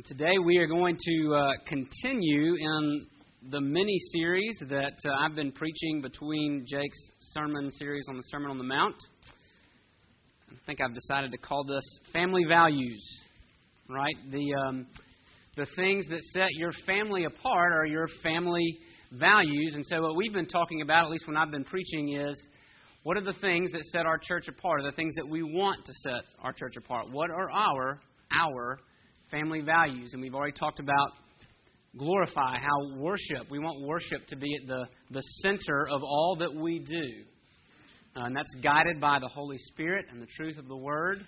Today we are going to uh, continue in the mini series that uh, I've been preaching between Jake's sermon series on the Sermon on the Mount. I think I've decided to call this Family Values, right? The, um, the things that set your family apart are your family values. And so, what we've been talking about, at least when I've been preaching, is what are the things that set our church apart? The things that we want to set our church apart? What are our, our family values. And we've already talked about glorify, how worship, we want worship to be at the, the center of all that we do. Uh, and that's guided by the Holy Spirit and the truth of the Word.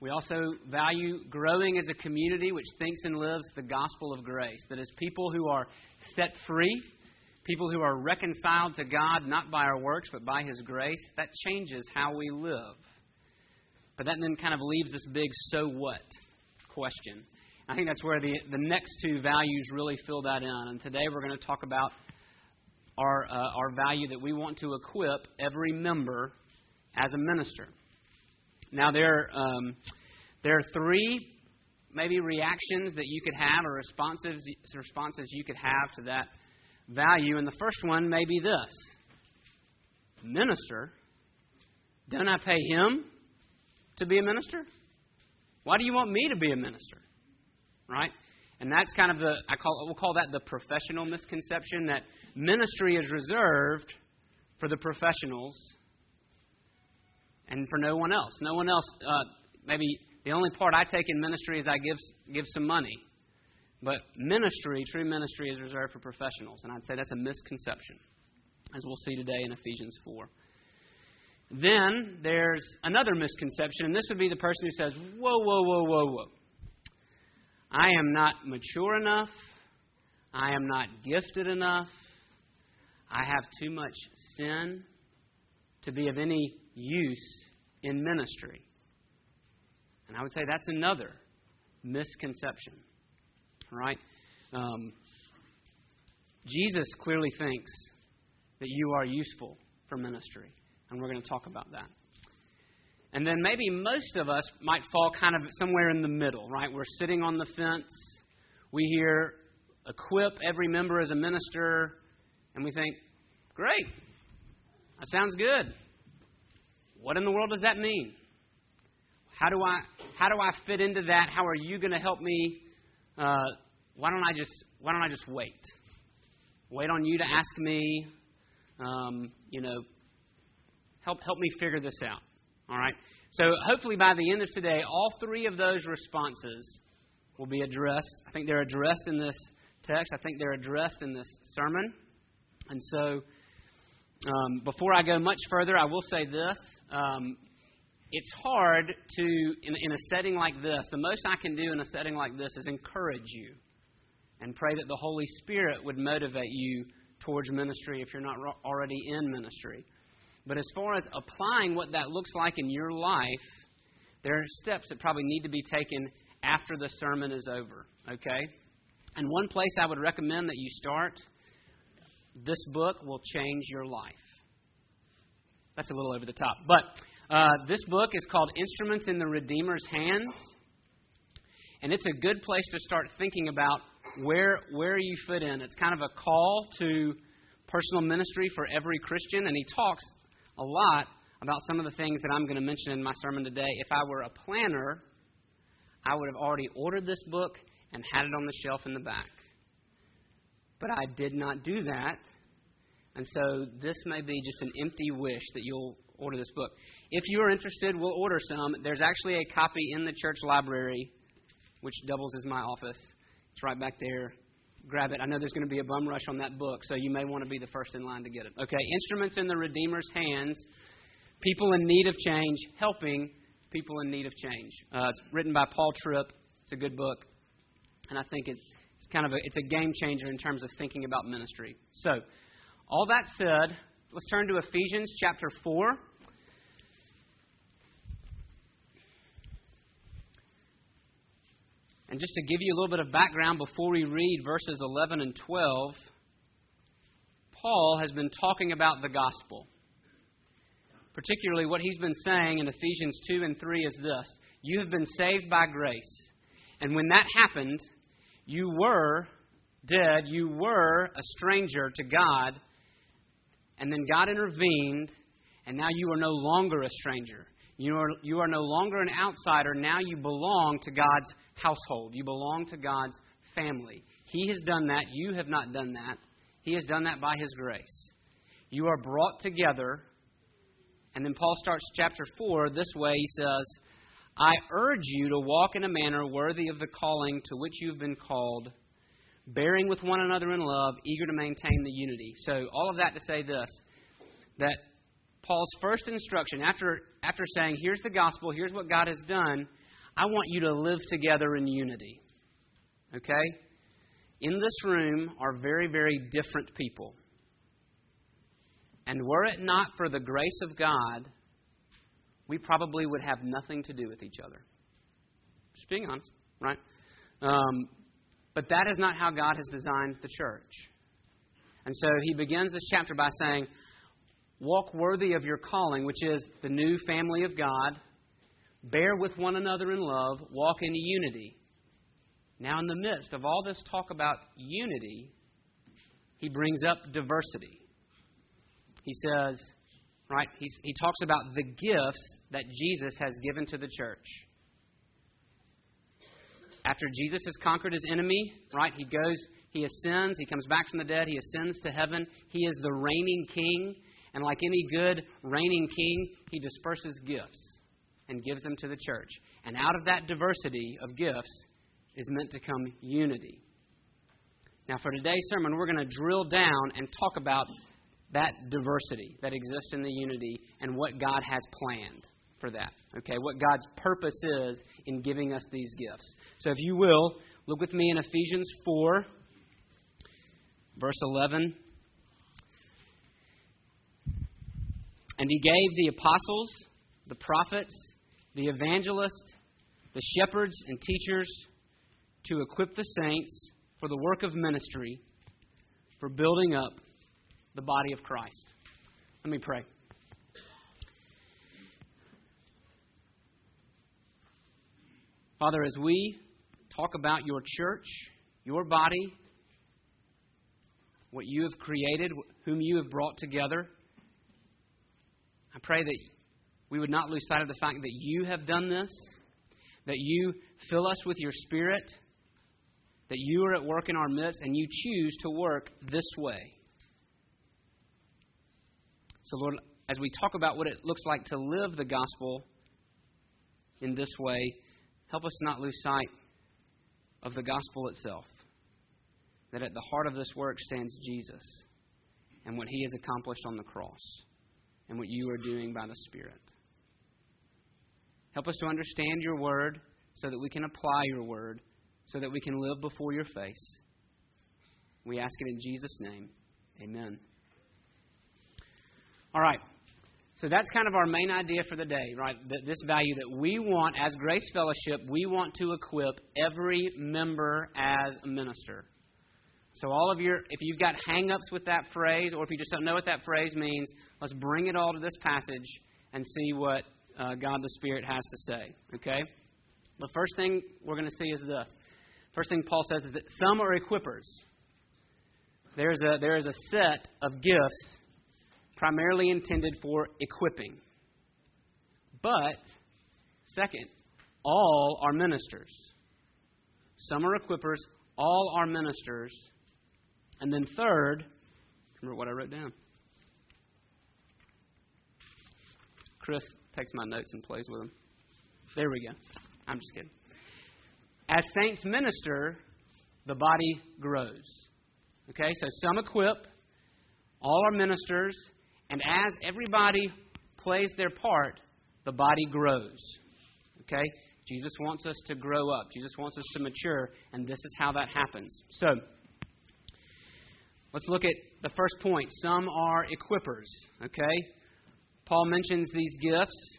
We also value growing as a community which thinks and lives the gospel of grace. That is, people who are set free, people who are reconciled to God not by our works but by His grace, that changes how we live. But that then kind of leaves this big so what question. I think that's where the, the next two values really fill that in. And today we're going to talk about our, uh, our value that we want to equip every member as a minister. Now, there, um, there are three maybe reactions that you could have or responses, responses you could have to that value. And the first one may be this Minister? Don't I pay him to be a minister? Why do you want me to be a minister? right? And that's kind of the I call we'll call that the professional misconception that ministry is reserved for the professionals and for no one else. No one else. Uh, maybe the only part I take in ministry is I give give some money, but ministry, true ministry, is reserved for professionals, and I'd say that's a misconception, as we'll see today in Ephesians four. Then there's another misconception, and this would be the person who says, "Whoa, whoa, whoa, whoa, whoa." I am not mature enough. I am not gifted enough. I have too much sin to be of any use in ministry. And I would say that's another misconception, right? Um, Jesus clearly thinks that you are useful for ministry, and we're going to talk about that. And then maybe most of us might fall kind of somewhere in the middle, right? We're sitting on the fence. We hear equip every member as a minister, and we think, great, that sounds good. What in the world does that mean? How do I how do I fit into that? How are you going to help me? Uh, why don't I just why don't I just wait? Wait on you to ask me. Um, you know, help help me figure this out. All right? So hopefully by the end of today, all three of those responses will be addressed. I think they're addressed in this text. I think they're addressed in this sermon. And so um, before I go much further, I will say this. Um, it's hard to, in, in a setting like this, the most I can do in a setting like this is encourage you and pray that the Holy Spirit would motivate you towards ministry if you're not already in ministry. But as far as applying what that looks like in your life, there are steps that probably need to be taken after the sermon is over, okay? And one place I would recommend that you start this book will change your life. That's a little over the top. But uh, this book is called Instruments in the Redeemer's Hands. And it's a good place to start thinking about where, where you fit in. It's kind of a call to personal ministry for every Christian. And he talks a lot about some of the things that I'm going to mention in my sermon today. If I were a planner, I would have already ordered this book and had it on the shelf in the back. But I did not do that. And so this may be just an empty wish that you'll order this book. If you are interested, we'll order some. There's actually a copy in the church library, which doubles as my office. It's right back there grab it. I know there's going to be a bum rush on that book, so you may want to be the first in line to get it. Okay, Instruments in the Redeemer's Hands People in Need of Change, helping people in need of change. Uh, it's written by Paul Tripp. It's a good book, and I think it's, it's kind of a, it's a game changer in terms of thinking about ministry. So, all that said, let's turn to Ephesians chapter 4. And just to give you a little bit of background before we read verses 11 and 12, Paul has been talking about the gospel. Particularly, what he's been saying in Ephesians 2 and 3 is this You have been saved by grace, And when that happened, you were dead, you were a stranger to God, and then God intervened, and now you are no longer a stranger. You are, you are no longer an outsider. Now you belong to God's household. You belong to God's family. He has done that. You have not done that. He has done that by His grace. You are brought together. And then Paul starts chapter 4 this way. He says, I urge you to walk in a manner worthy of the calling to which you've been called, bearing with one another in love, eager to maintain the unity. So, all of that to say this that Paul's first instruction, after, after saying, Here's the gospel, here's what God has done, I want you to live together in unity. Okay? In this room are very, very different people. And were it not for the grace of God, we probably would have nothing to do with each other. Just being honest, right? Um, but that is not how God has designed the church. And so he begins this chapter by saying, Walk worthy of your calling, which is the new family of God. Bear with one another in love. Walk in unity. Now, in the midst of all this talk about unity, he brings up diversity. He says, right, he's, he talks about the gifts that Jesus has given to the church. After Jesus has conquered his enemy, right, he goes, he ascends, he comes back from the dead, he ascends to heaven. He is the reigning king. And like any good reigning king, he disperses gifts and gives them to the church. And out of that diversity of gifts is meant to come unity. Now, for today's sermon, we're going to drill down and talk about that diversity that exists in the unity and what God has planned for that. Okay, what God's purpose is in giving us these gifts. So, if you will, look with me in Ephesians 4, verse 11. And he gave the apostles, the prophets, the evangelists, the shepherds, and teachers to equip the saints for the work of ministry, for building up the body of Christ. Let me pray. Father, as we talk about your church, your body, what you have created, whom you have brought together, I pray that we would not lose sight of the fact that you have done this, that you fill us with your Spirit, that you are at work in our midst, and you choose to work this way. So, Lord, as we talk about what it looks like to live the gospel in this way, help us not lose sight of the gospel itself. That at the heart of this work stands Jesus and what he has accomplished on the cross and what you are doing by the Spirit. Help us to understand your word so that we can apply your word, so that we can live before your face. We ask it in Jesus' name. Amen. All right. So that's kind of our main idea for the day, right? This value that we want as Grace Fellowship, we want to equip every member as a minister. So, all of your, if you've got hang ups with that phrase, or if you just don't know what that phrase means, let's bring it all to this passage and see what uh, God the Spirit has to say. Okay? The first thing we're going to see is this. First thing Paul says is that some are equippers. There's a, there is a set of gifts primarily intended for equipping. But, second, all are ministers. Some are equippers, all are ministers. And then, third, remember what I wrote down. Chris takes my notes and plays with them. There we go. I'm just kidding. As saints minister, the body grows. Okay, so some equip, all are ministers, and as everybody plays their part, the body grows. Okay? Jesus wants us to grow up. Jesus wants us to mature, and this is how that happens. So, let's look at the first point. Some are equippers. Okay? Paul mentions these gifts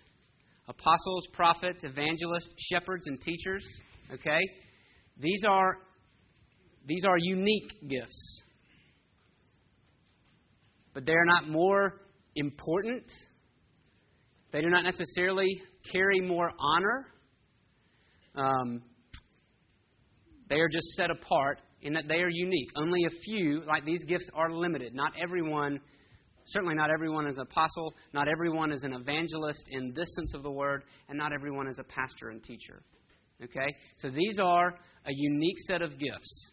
apostles, prophets, evangelists, shepherds, and teachers. Okay? These are, these are unique gifts but they are not more important. They do not necessarily carry more honor. Um, They are just set apart in that they are unique. Only a few, like these gifts, are limited. Not everyone, certainly not everyone is an apostle, not everyone is an evangelist in this sense of the word, and not everyone is a pastor and teacher. Okay? So these are a unique set of gifts.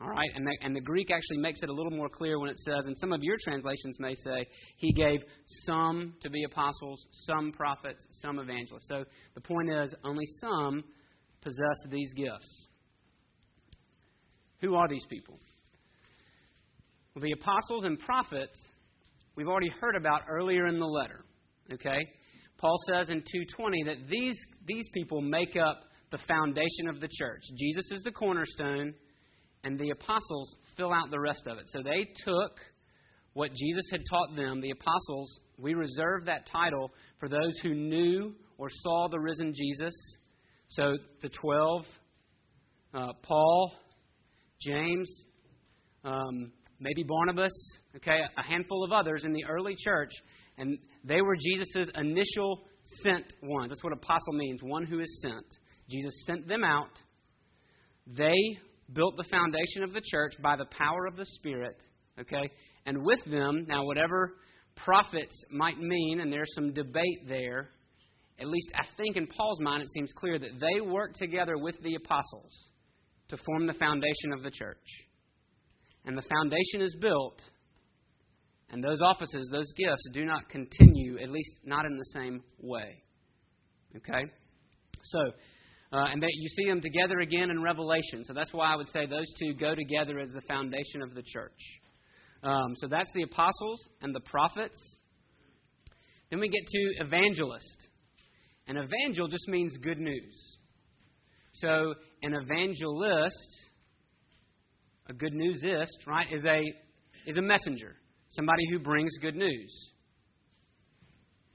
All right? And the, and the Greek actually makes it a little more clear when it says, and some of your translations may say, he gave some to be apostles, some prophets, some evangelists. So the point is, only some possess these gifts. Who are these people? Well, the apostles and prophets we've already heard about earlier in the letter. Okay? Paul says in 2:20 that these these people make up the foundation of the church. Jesus is the cornerstone and the apostles fill out the rest of it. So they took what Jesus had taught them, the apostles, we reserve that title for those who knew or saw the risen Jesus. So the 12, uh, Paul, James, um, maybe Barnabas, okay, a handful of others in the early church, and they were Jesus' initial sent ones. That's what apostle means, one who is sent. Jesus sent them out. They built the foundation of the church by the power of the Spirit, okay? And with them, now, whatever prophets might mean, and there's some debate there, at least I think in Paul's mind it seems clear that they worked together with the apostles to form the foundation of the church. And the foundation is built, and those offices, those gifts, do not continue, at least not in the same way. Okay? So, uh, and they, you see them together again in Revelation. So that's why I would say those two go together as the foundation of the church. Um, so that's the apostles and the prophets. Then we get to evangelist. An evangel just means good news. So an evangelist, a good newsist, right, is a is a messenger, somebody who brings good news.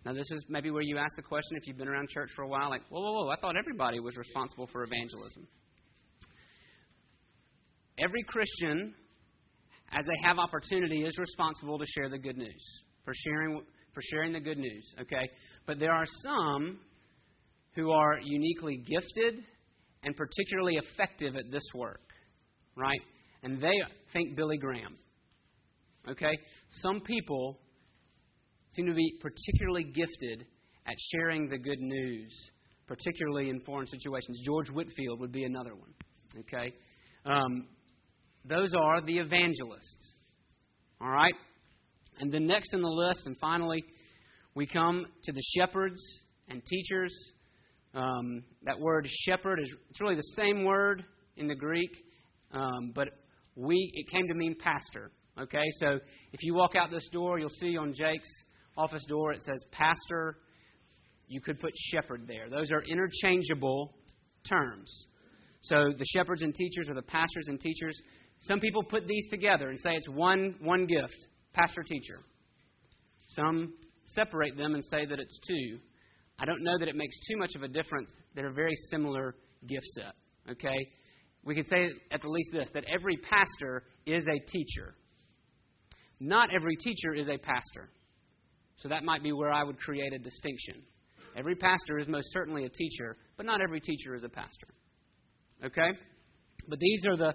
Now, this is maybe where you ask the question if you've been around church for a while, like, whoa, whoa, whoa, I thought everybody was responsible for evangelism. Every Christian, as they have opportunity, is responsible to share the good news, for sharing, for sharing the good news, okay? But there are some who are uniquely gifted and particularly effective at this work, right? And they think Billy Graham. Okay? Some people seem to be particularly gifted at sharing the good news, particularly in foreign situations. George Whitefield would be another one. Okay? Um, those are the evangelists. All right? And then next in the list, and finally, we come to the shepherds and teachers um, that word shepherd is it's really the same word in the Greek, um, but we it came to mean pastor. Okay, so if you walk out this door, you'll see on Jake's office door it says pastor. You could put shepherd there. Those are interchangeable terms. So the shepherds and teachers or the pastors and teachers. Some people put these together and say it's one one gift, pastor teacher. Some separate them and say that it's two. I don't know that it makes too much of a difference. They're very similar gift set. Okay? We can say at the least this that every pastor is a teacher. Not every teacher is a pastor. So that might be where I would create a distinction. Every pastor is most certainly a teacher, but not every teacher is a pastor. Okay? But these are the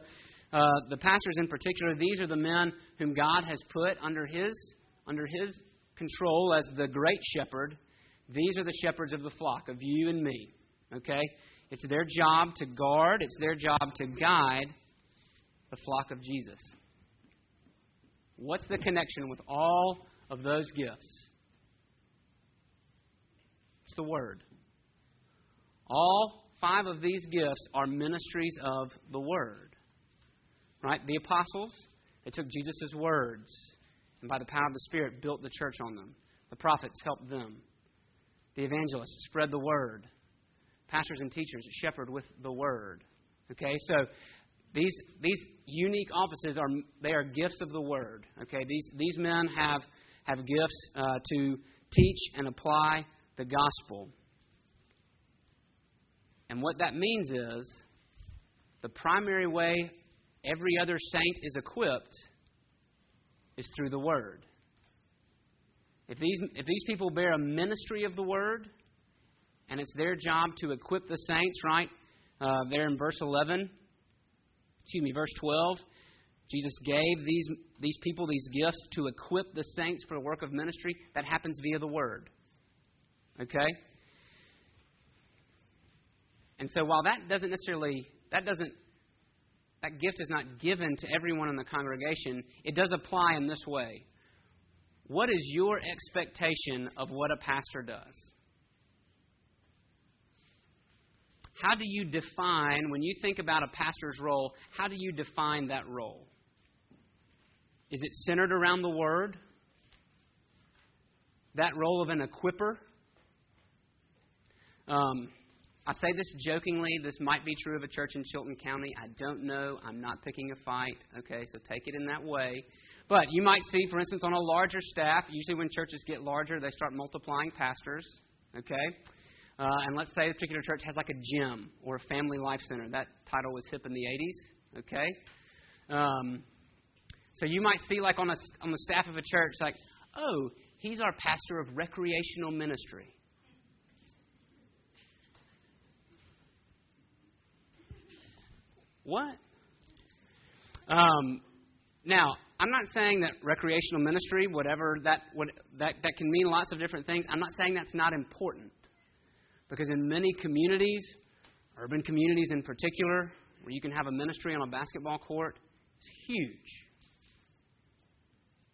uh, the pastors in particular. These are the men whom God has put under His under His control as the great shepherd these are the shepherds of the flock, of you and me. Okay? It's their job to guard, it's their job to guide the flock of Jesus. What's the connection with all of those gifts? It's the Word. All five of these gifts are ministries of the Word. Right? The apostles, they took Jesus' words and by the power of the Spirit built the church on them. The prophets helped them. The evangelists spread the word. Pastors and teachers shepherd with the word. Okay, so these these unique offices are they are gifts of the word. Okay, these these men have have gifts uh, to teach and apply the gospel. And what that means is the primary way every other saint is equipped is through the word. If these, if these people bear a ministry of the word, and it's their job to equip the saints, right? Uh, there in verse 11, excuse me, verse 12, Jesus gave these, these people these gifts to equip the saints for the work of ministry. That happens via the Word. Okay? And so while that doesn't necessarily, that doesn't, that gift is not given to everyone in the congregation, it does apply in this way. What is your expectation of what a pastor does? How do you define, when you think about a pastor's role, how do you define that role? Is it centered around the Word? That role of an equiper? Um, I say this jokingly. This might be true of a church in Chilton County. I don't know. I'm not picking a fight. Okay, so take it in that way. But you might see, for instance, on a larger staff, usually when churches get larger, they start multiplying pastors. Okay? Uh, and let's say a particular church has like a gym or a family life center. That title was hip in the 80s. Okay? Um, so you might see, like on, a, on the staff of a church, like, oh, he's our pastor of recreational ministry. What? Um, now, I'm not saying that recreational ministry, whatever that, what, that, that can mean lots of different things, I'm not saying that's not important. Because in many communities, urban communities in particular, where you can have a ministry on a basketball court, it's huge.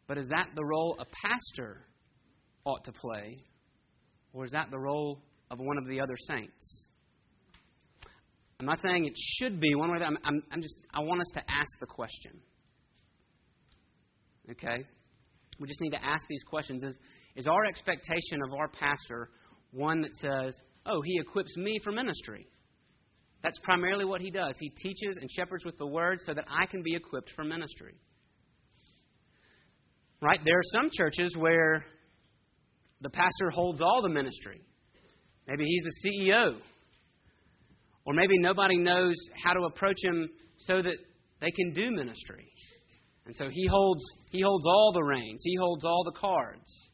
But is that the role a pastor ought to play? Or is that the role of one of the other saints? I'm not saying it should be one way. I'm, I'm just, I want us to ask the question. Okay? We just need to ask these questions. Is, is our expectation of our pastor one that says, oh, he equips me for ministry? That's primarily what he does. He teaches and shepherds with the word so that I can be equipped for ministry. Right? There are some churches where the pastor holds all the ministry. Maybe he's the CEO. Or maybe nobody knows how to approach him so that they can do ministry. And so he holds he holds all the reins. He holds all the cards.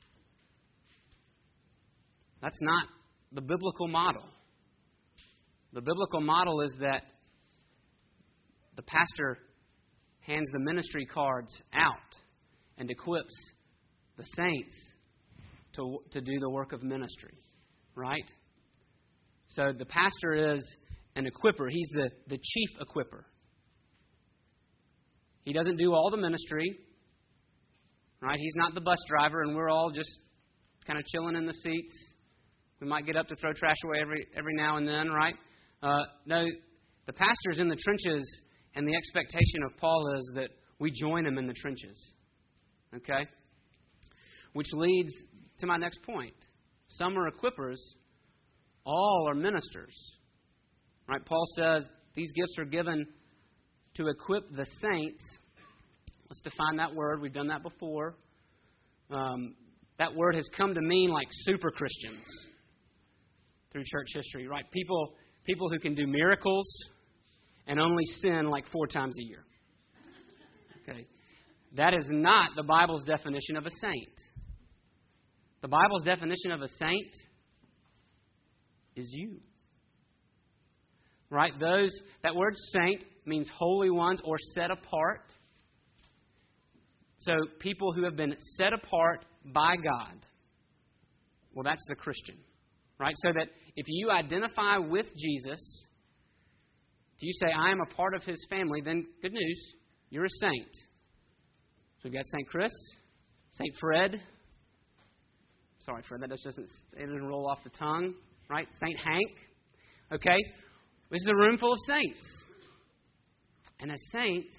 That's not the biblical model. The biblical model is that the pastor hands the ministry cards out and equips the saints to, to do the work of ministry, right? So the pastor is an equiper, he's the, the chief equiper. He doesn't do all the ministry, right? He's not the bus driver, and we're all just kind of chilling in the seats. We might get up to throw trash away every, every now and then, right? Uh, no, the pastor's in the trenches, and the expectation of Paul is that we join him in the trenches. Okay? Which leads to my next point. Some are equippers, all are ministers. Right? Paul says these gifts are given to equip the saints. Let's define that word. We've done that before. Um, that word has come to mean like super Christians through church history, right? People, people who can do miracles and only sin like four times a year. Okay, that is not the Bible's definition of a saint. The Bible's definition of a saint is you. Right? Those that word saint means holy ones or set apart. So people who have been set apart by God. Well, that's the Christian. Right? So that if you identify with Jesus, if you say, I am a part of his family, then good news, you're a saint. So we've got St. Chris, St. Fred. Sorry, Fred, that just doesn't, it doesn't roll off the tongue, right? St. Hank. Okay? This is a room full of saints. And as saints,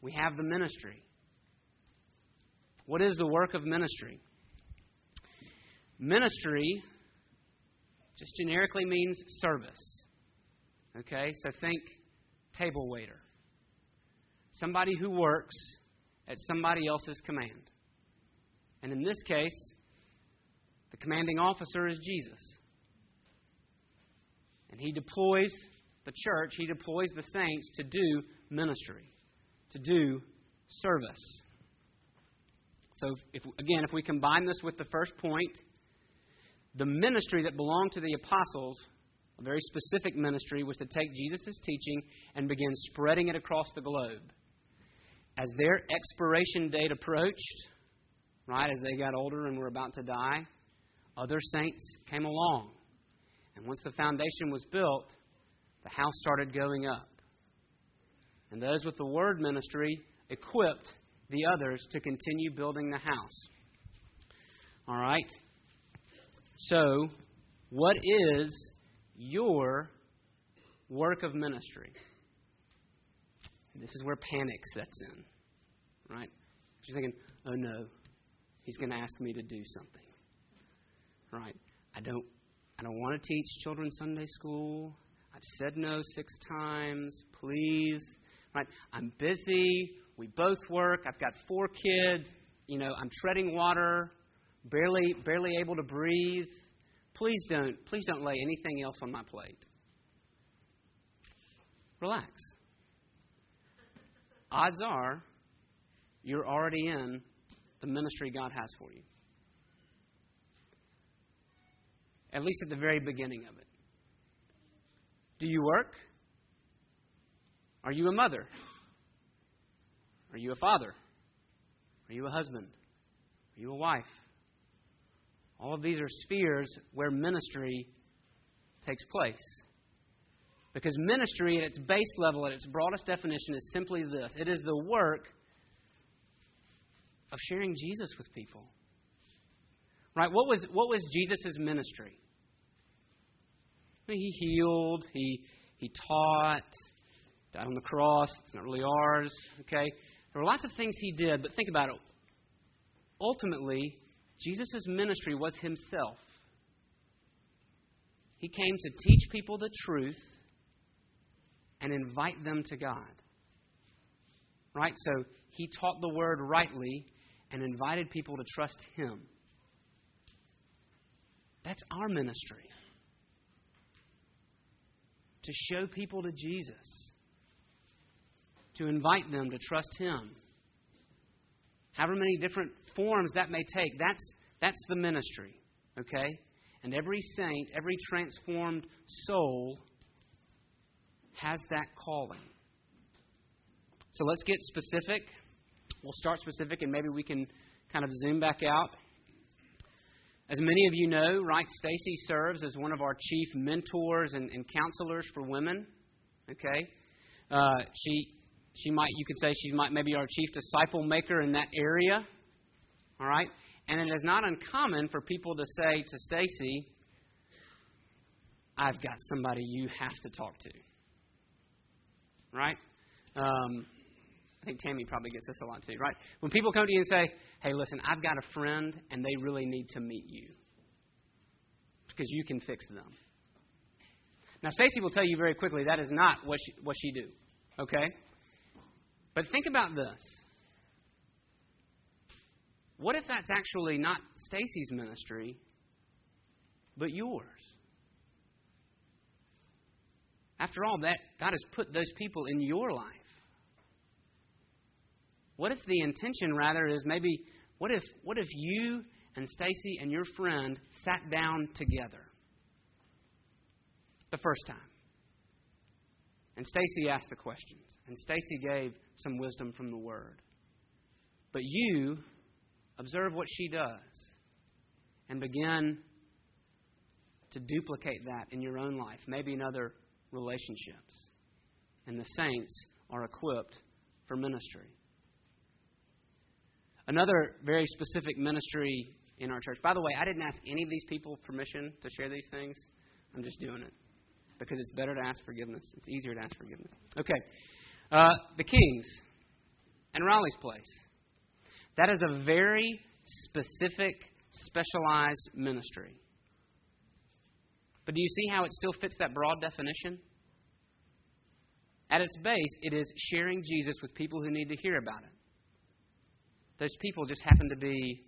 we have the ministry. What is the work of ministry? Ministry just generically means service. Okay? So think table waiter. Somebody who works at somebody else's command. And in this case, the commanding officer is Jesus. And he deploys the church, he deploys the saints to do ministry, to do service. So, if, again, if we combine this with the first point, the ministry that belonged to the apostles a very specific ministry, was to take Jesus' teaching and begin spreading it across the globe. As their expiration date approached, right, as they got older and were about to die, other saints came along. And once the foundation was built, the house started going up. And those with the word ministry equipped the others to continue building the house. All right? So, what is your work of ministry? This is where panic sets in, right? You're thinking, oh no, he's going to ask me to do something, right? I don't, I don't want to teach children Sunday school. I've said no six times. Please, right? I'm busy. We both work. I've got four kids. You know, I'm treading water, barely, barely able to breathe. Please don't, please don't lay anything else on my plate. Relax. Odds are you're already in the ministry God has for you. At least at the very beginning of it. Do you work? Are you a mother? Are you a father? Are you a husband? Are you a wife? All of these are spheres where ministry takes place. Because ministry, at its base level, at its broadest definition, is simply this it is the work of sharing Jesus with people. Right? What was, what was Jesus' ministry? He healed, he, he taught, died on the cross. It's not really ours. Okay? There were lots of things he did, but think about it. Ultimately, Jesus' ministry was himself. He came to teach people the truth and invite them to God. Right? So he taught the word rightly and invited people to trust him. That's our ministry. To show people to Jesus, to invite them to trust him. However many different forms that may take, that's, that's the ministry. Okay? And every saint, every transformed soul has that calling. So let's get specific. We'll start specific and maybe we can kind of zoom back out. As many of you know, right, Stacy serves as one of our chief mentors and, and counselors for women. Okay, uh, she she might you could say she might maybe our chief disciple maker in that area. All right, and it is not uncommon for people to say to Stacy, "I've got somebody you have to talk to." right? Um, I think Tammy probably gets this a lot too, right? When people come to you and say, hey, listen, I've got a friend and they really need to meet you because you can fix them. Now, Stacy will tell you very quickly that is not what she, what she do, okay? But think about this. What if that's actually not Stacy's ministry, but yours? After all, that God has put those people in your life. What if the intention rather is maybe what if what if you and Stacy and your friend sat down together the first time? And Stacy asked the questions, and Stacy gave some wisdom from the word. But you observe what she does and begin to duplicate that in your own life, maybe in other relationships. And the saints are equipped for ministry. Another very specific ministry in our church. By the way, I didn't ask any of these people permission to share these things. I'm just doing it because it's better to ask forgiveness. It's easier to ask forgiveness. Okay. Uh, the Kings and Raleigh's Place. That is a very specific, specialized ministry. But do you see how it still fits that broad definition? At its base, it is sharing Jesus with people who need to hear about it. Those people just happen to be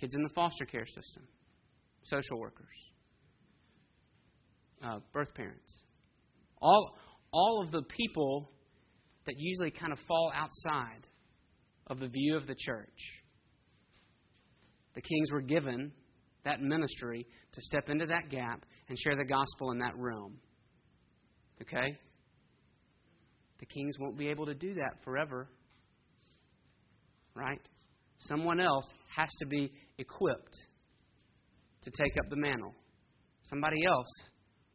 kids in the foster care system, social workers, uh, birth parents. All, all of the people that usually kind of fall outside of the view of the church. The kings were given that ministry to step into that gap and share the gospel in that realm. Okay? The kings won't be able to do that forever. Right? Someone else has to be equipped to take up the mantle. Somebody else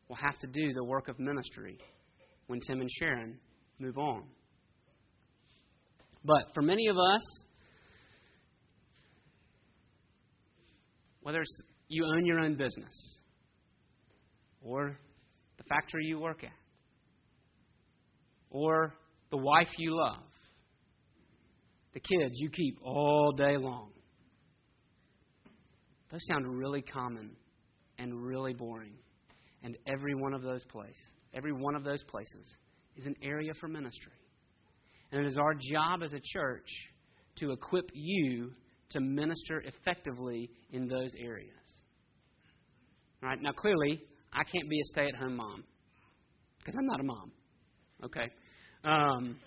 will have to do the work of ministry when Tim and Sharon move on. But for many of us, whether it's you own your own business or the factory you work at or the wife you love, the kids you keep all day long. Those sound really common and really boring. And every one of those places, every one of those places is an area for ministry. And it is our job as a church to equip you to minister effectively in those areas. All right? Now, clearly, I can't be a stay at home mom because I'm not a mom. Okay? Um,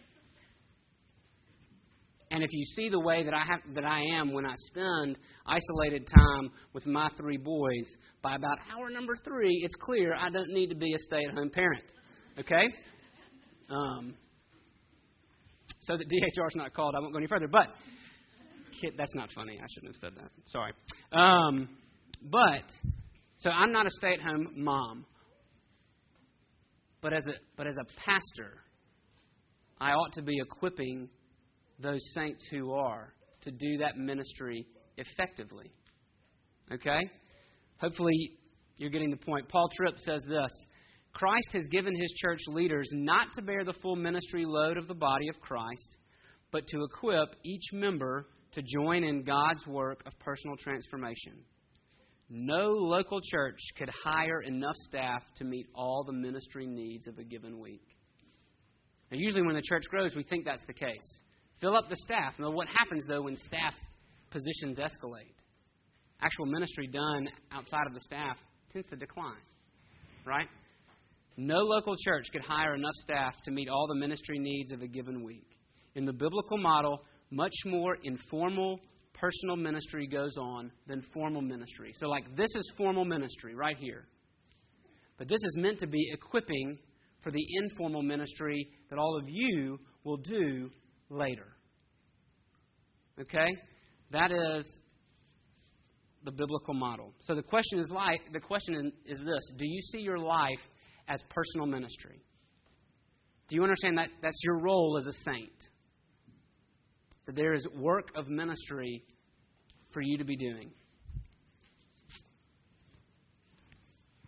and if you see the way that I have that I am when I spend isolated time with my three boys, by about hour number three, it's clear I don't need to be a stay-at-home parent. Okay? Um, so that DHR is not called, I won't go any further. But kid, that's not funny. I shouldn't have said that. Sorry. Um, but so I'm not a stay-at-home mom. But as a but as a pastor, I ought to be equipping those saints who are to do that ministry effectively. Okay? Hopefully you're getting the point. Paul Tripp says this Christ has given his church leaders not to bear the full ministry load of the body of Christ, but to equip each member to join in God's work of personal transformation. No local church could hire enough staff to meet all the ministry needs of a given week. Now, usually, when the church grows, we think that's the case. Fill up the staff. Now, what happens, though, when staff positions escalate? Actual ministry done outside of the staff tends to decline, right? No local church could hire enough staff to meet all the ministry needs of a given week. In the biblical model, much more informal personal ministry goes on than formal ministry. So, like, this is formal ministry right here. But this is meant to be equipping for the informal ministry that all of you will do later. Okay? That is the biblical model. So the question is like the question is this, do you see your life as personal ministry? Do you understand that that's your role as a saint? That there is work of ministry for you to be doing.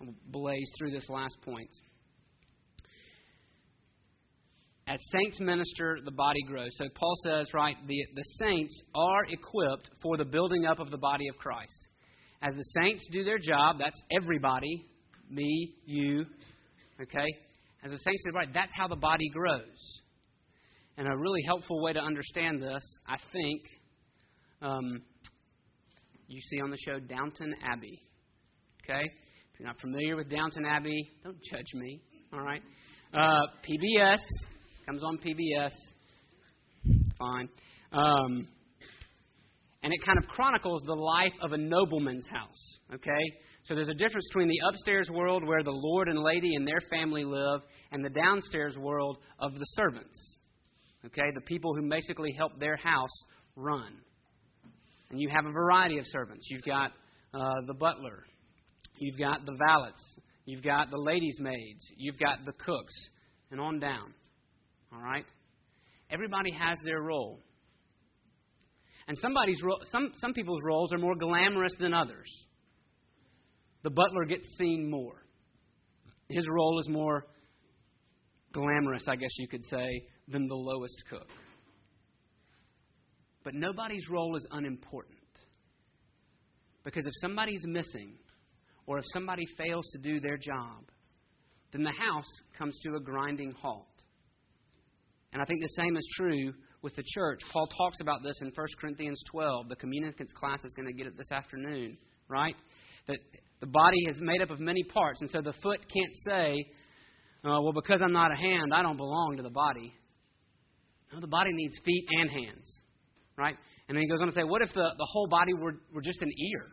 I'll blaze through this last point. As saints minister, the body grows. So Paul says, right, the, the saints are equipped for the building up of the body of Christ. As the saints do their job, that's everybody, me, you, okay? As the saints do body, that's how the body grows. And a really helpful way to understand this, I think, um, you see on the show Downton Abbey. Okay? If you're not familiar with Downton Abbey, don't judge me. All right? Uh, PBS comes on PBS. Fine. Um, and it kind of chronicles the life of a nobleman's house. Okay? So there's a difference between the upstairs world where the Lord and Lady and their family live and the downstairs world of the servants. Okay? The people who basically help their house run. And you have a variety of servants. You've got uh, the butler, you've got the valets, you've got the ladies' maids, you've got the cooks, and on down. All right? Everybody has their role. And somebody's ro- some, some people's roles are more glamorous than others. The butler gets seen more. His role is more glamorous, I guess you could say, than the lowest cook. But nobody's role is unimportant. Because if somebody's missing, or if somebody fails to do their job, then the house comes to a grinding halt. And I think the same is true with the church. Paul talks about this in 1 Corinthians 12. The communicants class is going to get it this afternoon, right? That the body is made up of many parts, and so the foot can't say, uh, well, because I'm not a hand, I don't belong to the body. No, the body needs feet and hands, right? And then he goes on to say, what if the, the whole body were, were just an ear?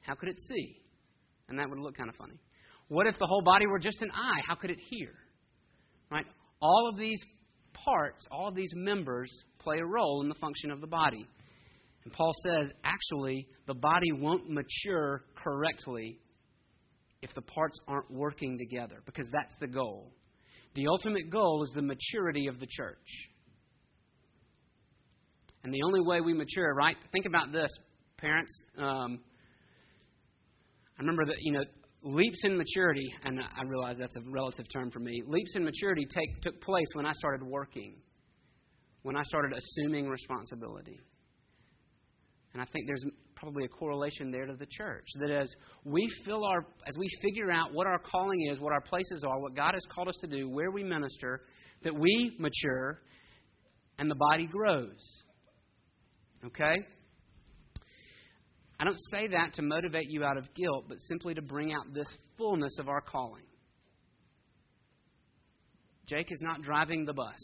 How could it see? And that would look kind of funny. What if the whole body were just an eye? How could it hear? Right? All of these parts, all of these members play a role in the function of the body. And Paul says, actually, the body won't mature correctly if the parts aren't working together, because that's the goal. The ultimate goal is the maturity of the church. And the only way we mature, right? Think about this, parents. Um, I remember that, you know, leaps in maturity, and I realize that's a relative term for me. Leaps in maturity take, took place when I started working, when I started assuming responsibility. And I think there's probably a correlation there to the church. That as we fill our, as we figure out what our calling is, what our places are, what God has called us to do, where we minister, that we mature and the body grows. Okay? I don't say that to motivate you out of guilt, but simply to bring out this fullness of our calling. Jake is not driving the bus.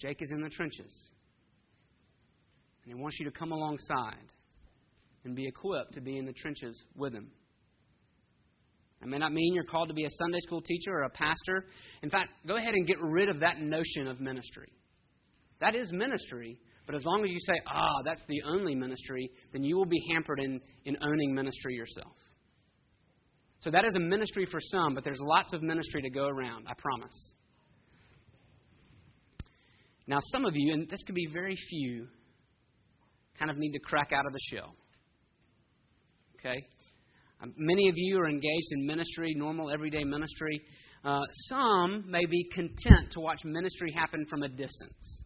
Jake is in the trenches. And he wants you to come alongside and be equipped to be in the trenches with him. It may not mean you're called to be a Sunday school teacher or a pastor. In fact, go ahead and get rid of that notion of ministry. That is ministry, but as long as you say, ah, that's the only ministry, then you will be hampered in, in owning ministry yourself. So that is a ministry for some, but there's lots of ministry to go around, I promise. Now, some of you, and this could be very few, kind of need to crack out of the shell. Okay? Um, many of you are engaged in ministry, normal, everyday ministry. Uh, some may be content to watch ministry happen from a distance.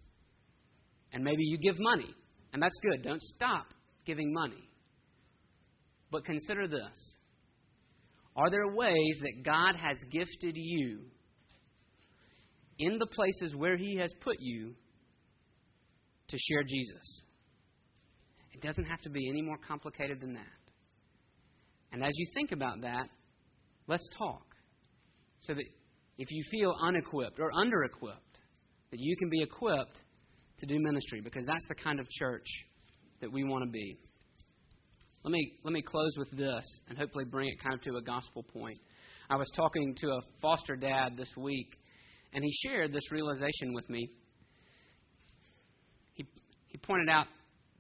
And maybe you give money, and that's good. Don't stop giving money. But consider this Are there ways that God has gifted you in the places where He has put you to share Jesus? It doesn't have to be any more complicated than that. And as you think about that, let's talk. So that if you feel unequipped or under equipped, that you can be equipped to do ministry because that's the kind of church that we want to be. Let me, let me close with this and hopefully bring it kind of to a gospel point. I was talking to a foster dad this week, and he shared this realization with me. He, he pointed out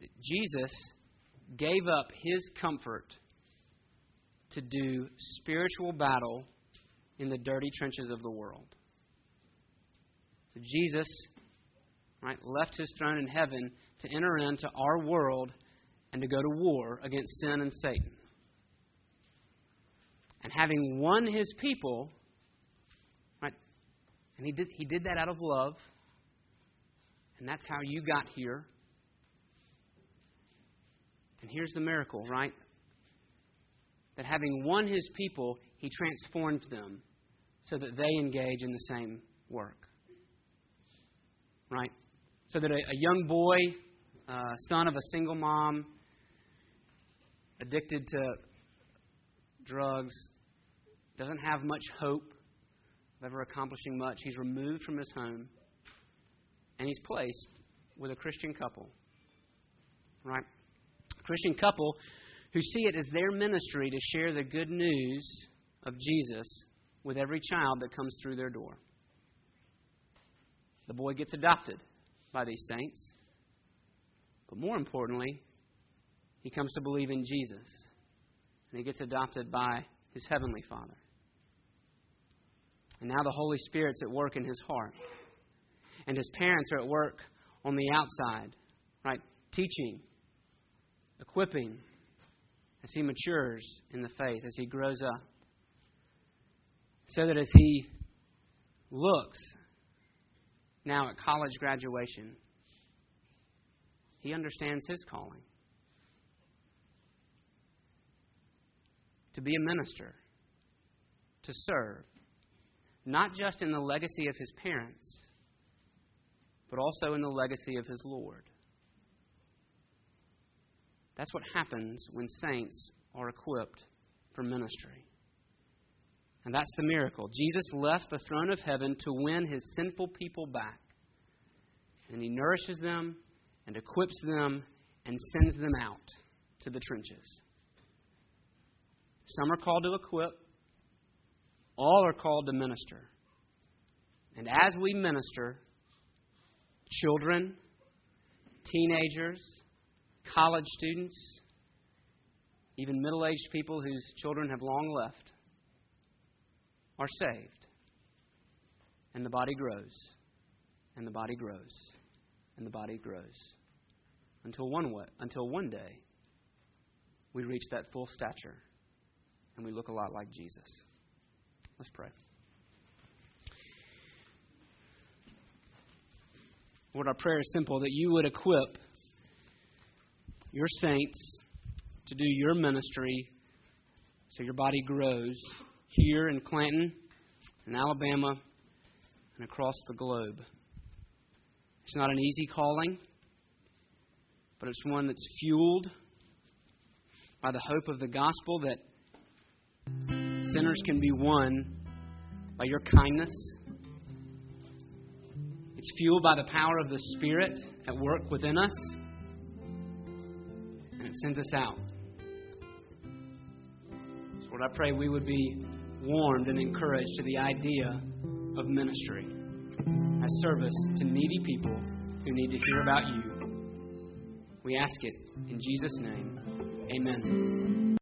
that Jesus gave up his comfort to do spiritual battle in the dirty trenches of the world. So Jesus right, left his throne in heaven to enter into our world and to go to war against sin and Satan. And having won his people, right, and he did, he did that out of love, and that's how you got here. And here's the miracle, right? That having won his people, he transformed them so that they engage in the same work. Right? So that a, a young boy, uh, son of a single mom, addicted to drugs, doesn't have much hope of ever accomplishing much. He's removed from his home and he's placed with a Christian couple. Right? Christian couple who see it as their ministry to share the good news of Jesus with every child that comes through their door. The boy gets adopted by these saints. But more importantly, he comes to believe in Jesus. And he gets adopted by his heavenly Father. And now the Holy Spirit's at work in his heart. And his parents are at work on the outside, right? Teaching, equipping as he matures in the faith, as he grows up. So that as he looks now at college graduation, he understands his calling to be a minister, to serve, not just in the legacy of his parents, but also in the legacy of his Lord. That's what happens when saints are equipped for ministry. And that's the miracle. Jesus left the throne of heaven to win his sinful people back. And he nourishes them and equips them and sends them out to the trenches. Some are called to equip, all are called to minister. And as we minister, children, teenagers, college students, even middle aged people whose children have long left, are saved. And the body grows, and the body grows, and the body grows. Until one, way, until one day, we reach that full stature and we look a lot like Jesus. Let's pray. Lord, our prayer is simple that you would equip your saints to do your ministry so your body grows here in Clanton, in Alabama, and across the globe. It's not an easy calling, but it's one that's fueled by the hope of the gospel that sinners can be won by your kindness. It's fueled by the power of the Spirit at work within us, and it sends us out. So, Lord, I pray we would be warmed and encouraged to the idea of ministry as service to needy people who need to hear about you. We ask it in Jesus' name. Amen.